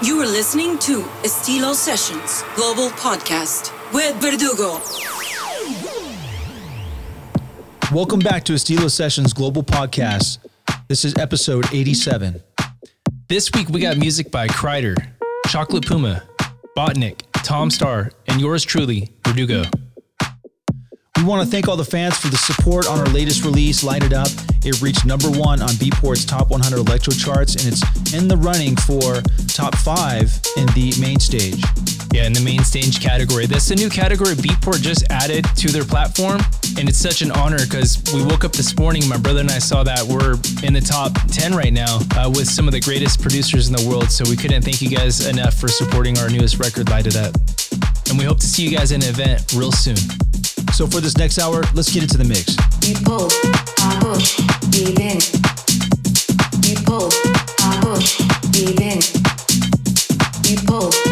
You are listening to Estilo Sessions Global Podcast with Verdugo. Welcome back to Estilo Sessions Global Podcast. This is episode 87. This week we got music by Kryder, Chocolate Puma, Botnek, Tom Staar, and yours truly, Verdugo. We want to thank all the fans for the support on our latest release, Light It Up. It reached number one on Beatport's top 100 electro charts, and it's in the running for top five in the main stage. Yeah, in the main stage category. That's a new category Beatport just added to their platform. And it's such an honor because we woke up this morning, my brother and I saw that we're in the top 10 right now uh, with some of the greatest producers in the world. So we couldn't thank you guys enough for supporting our newest record, Light It Up. And we hope to see you guys in an event real soon. So for this next hour, let's get into the mix. I push, in. I push, in.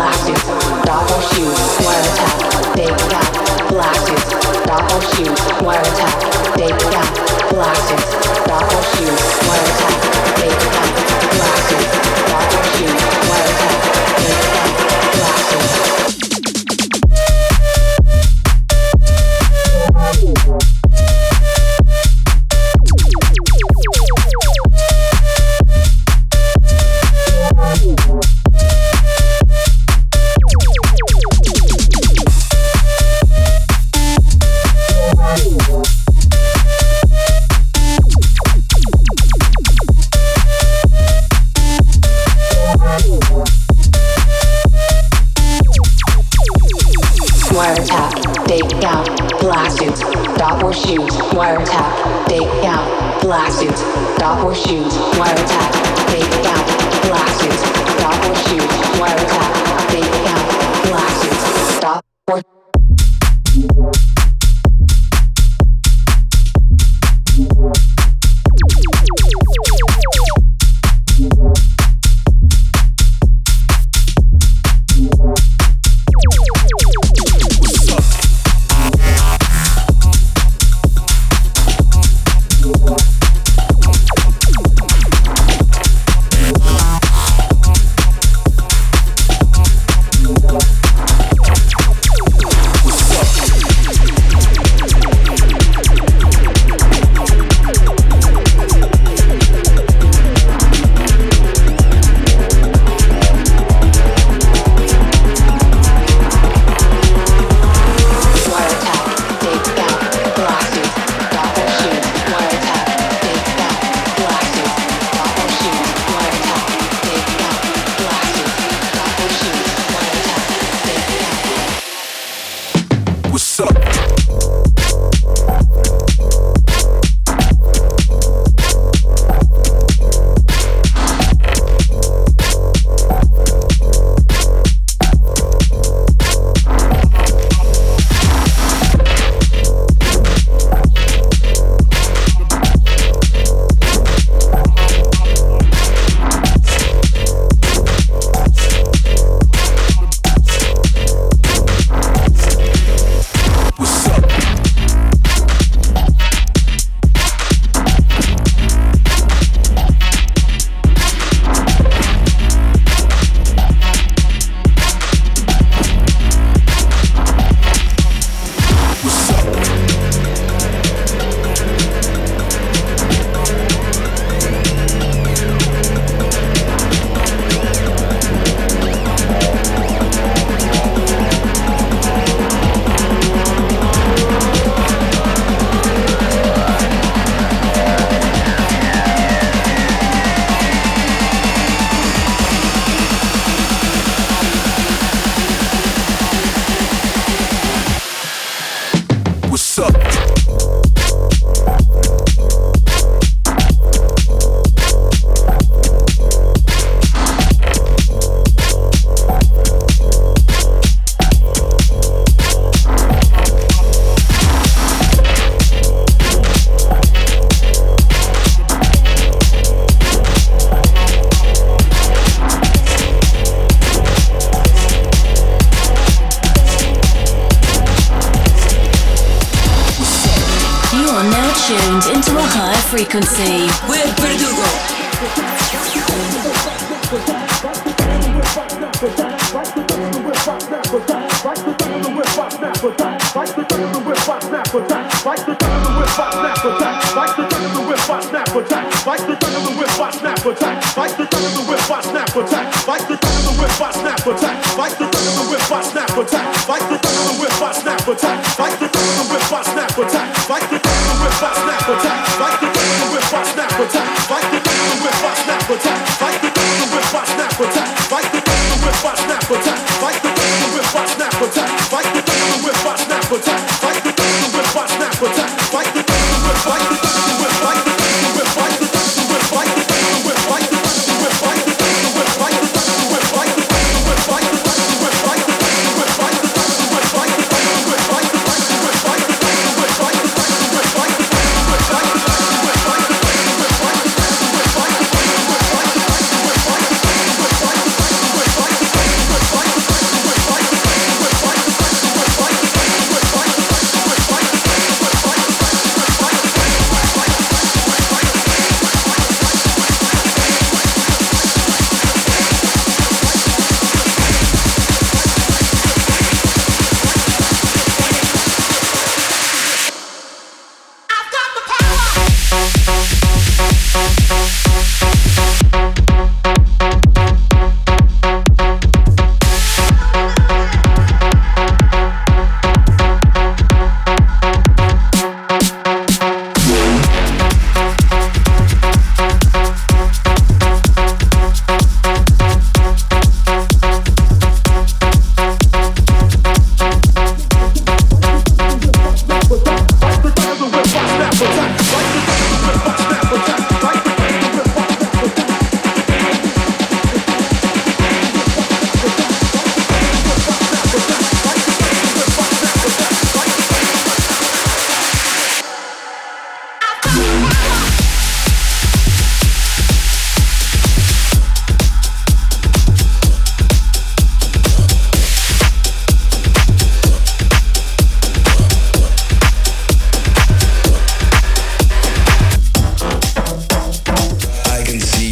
black suit, doppel shoes, wire attack, big gap, black suit, doppel shoes, wire attack, big gap, black suit, doppel shoes, wire. Frequency.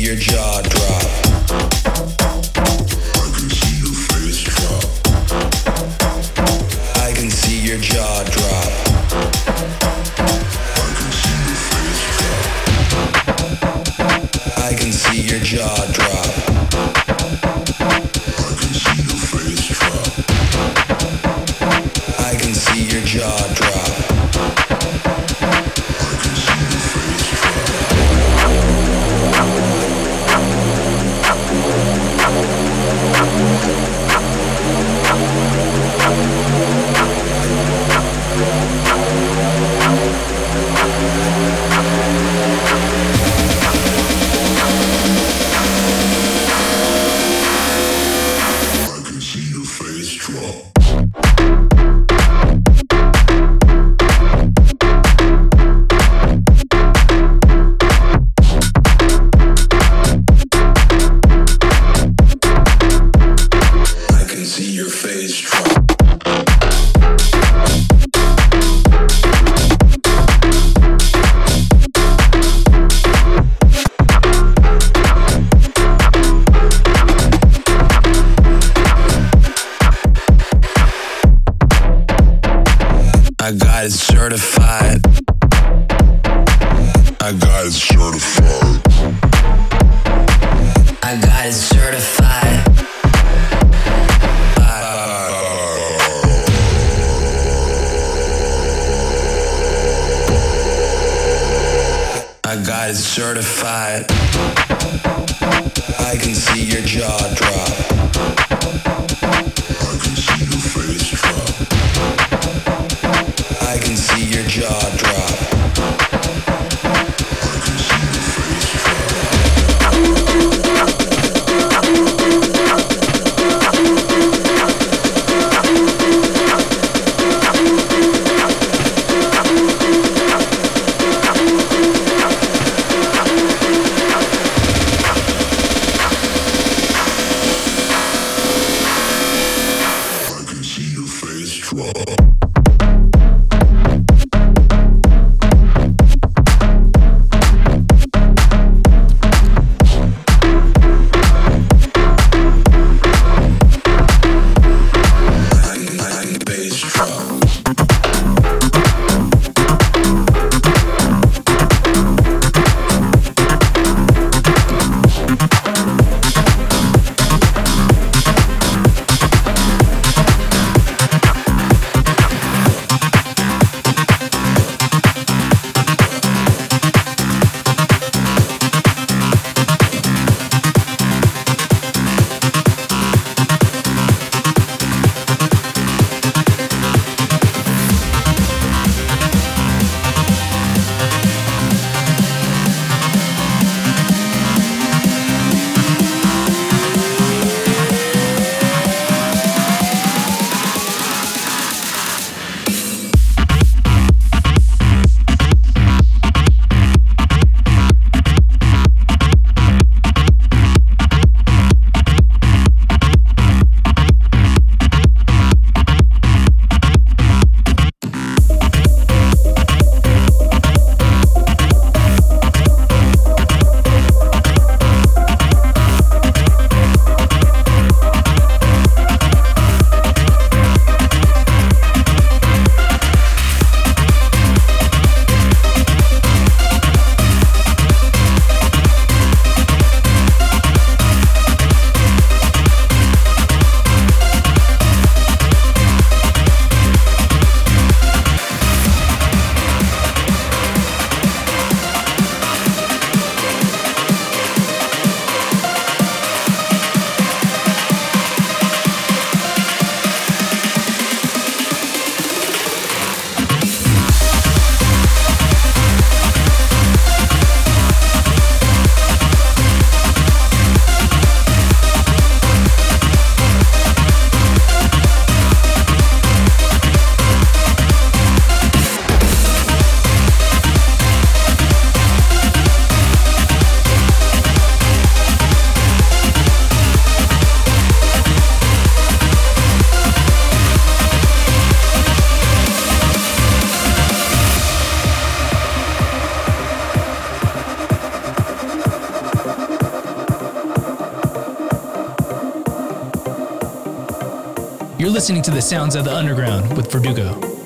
your jaw drop. side certified. I can see your jaw drop. I can see your face drop. I can see your jaw drop. Listening to the sounds of the underground with Verdugo.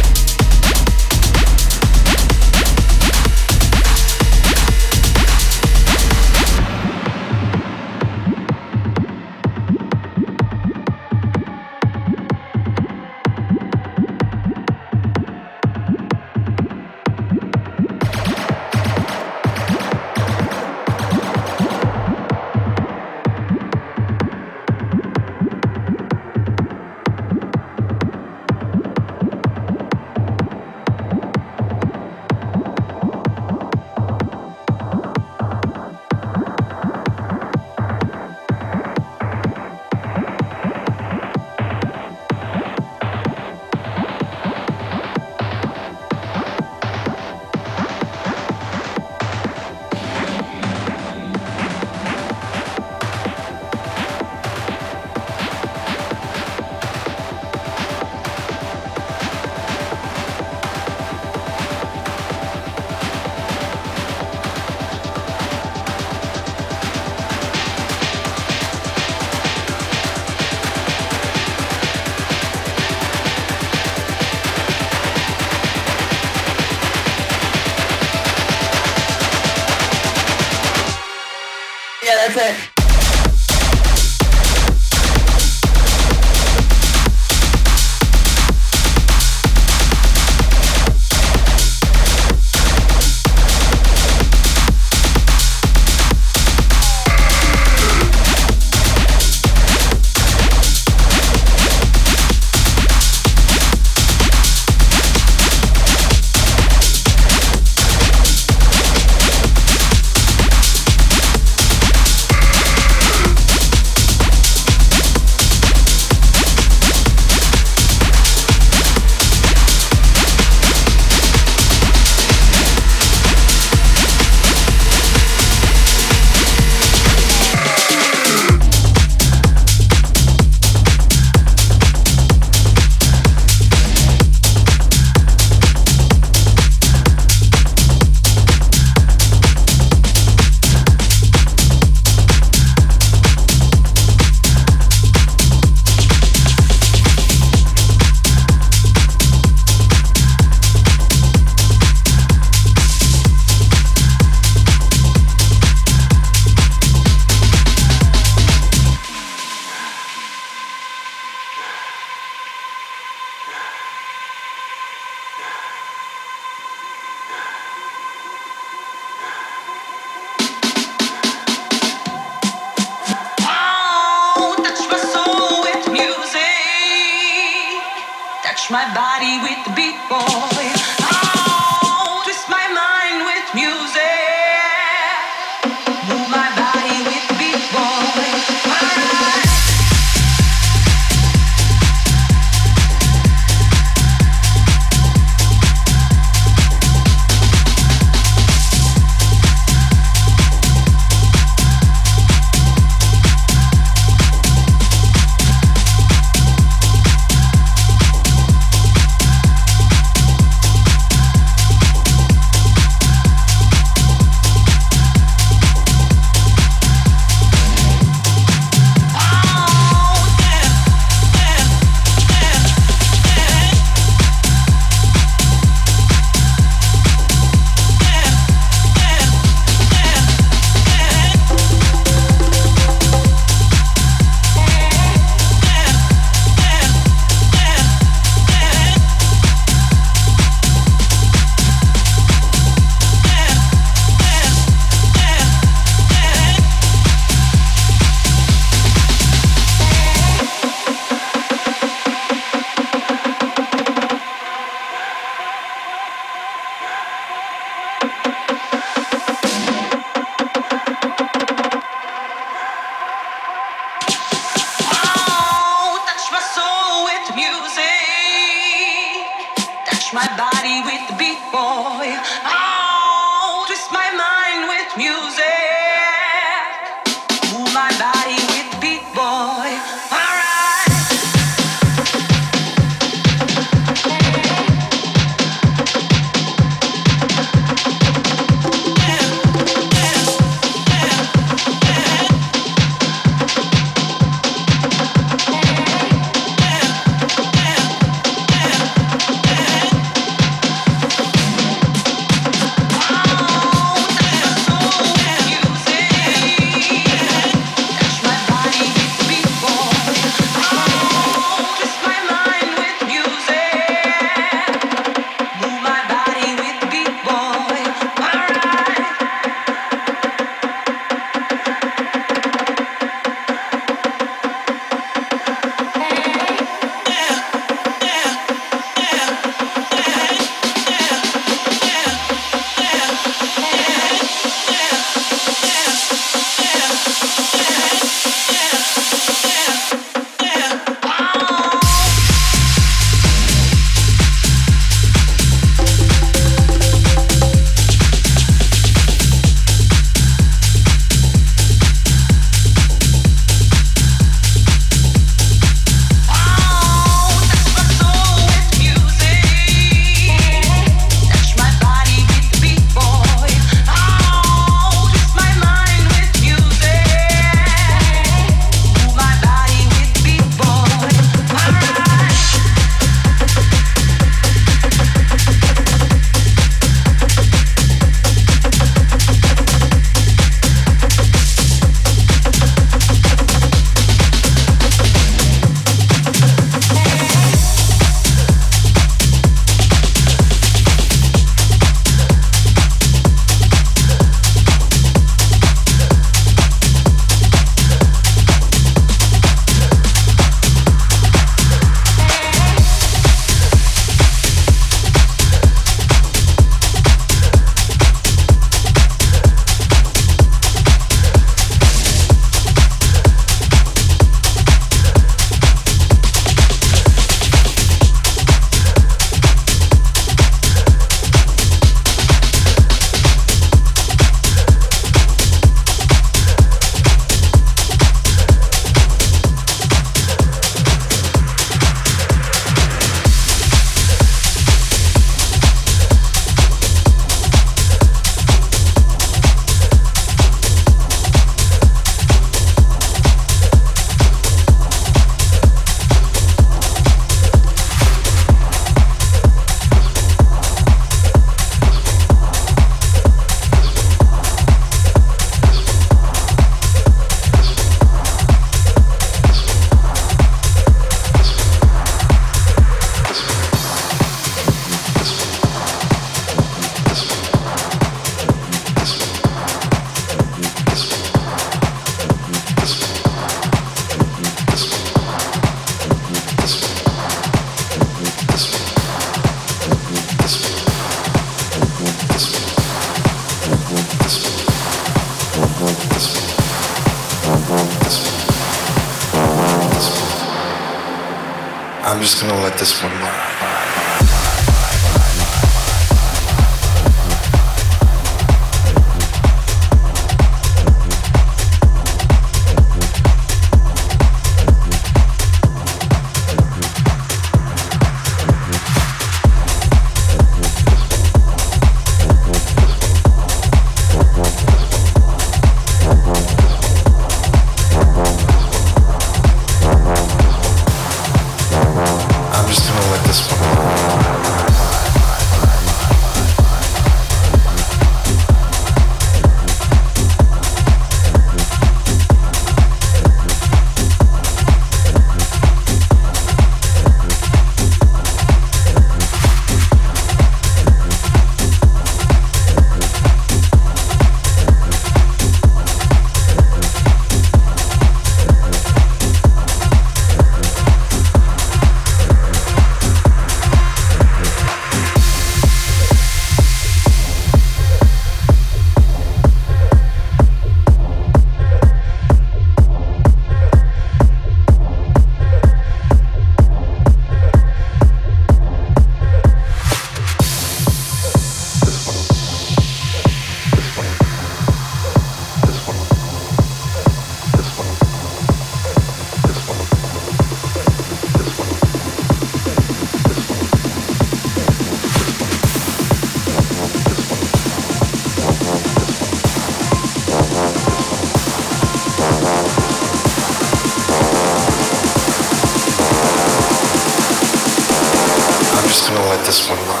this one.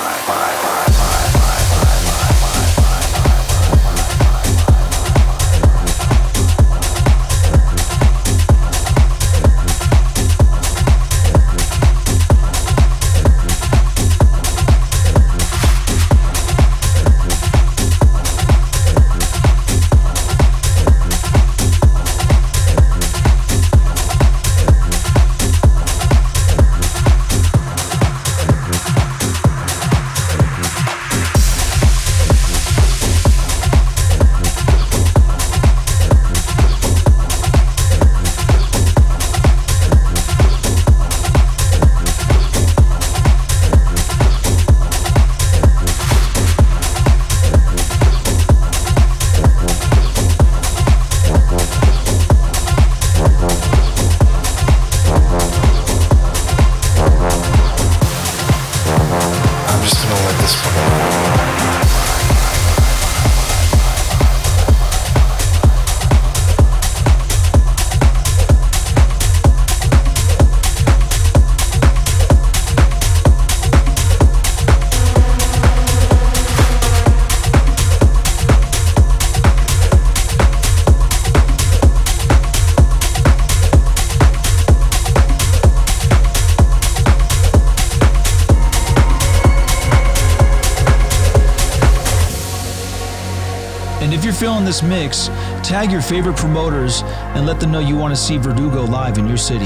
If you're feeling this mix, tag your favorite promoters and let them know you want to see Verdugo live in your city.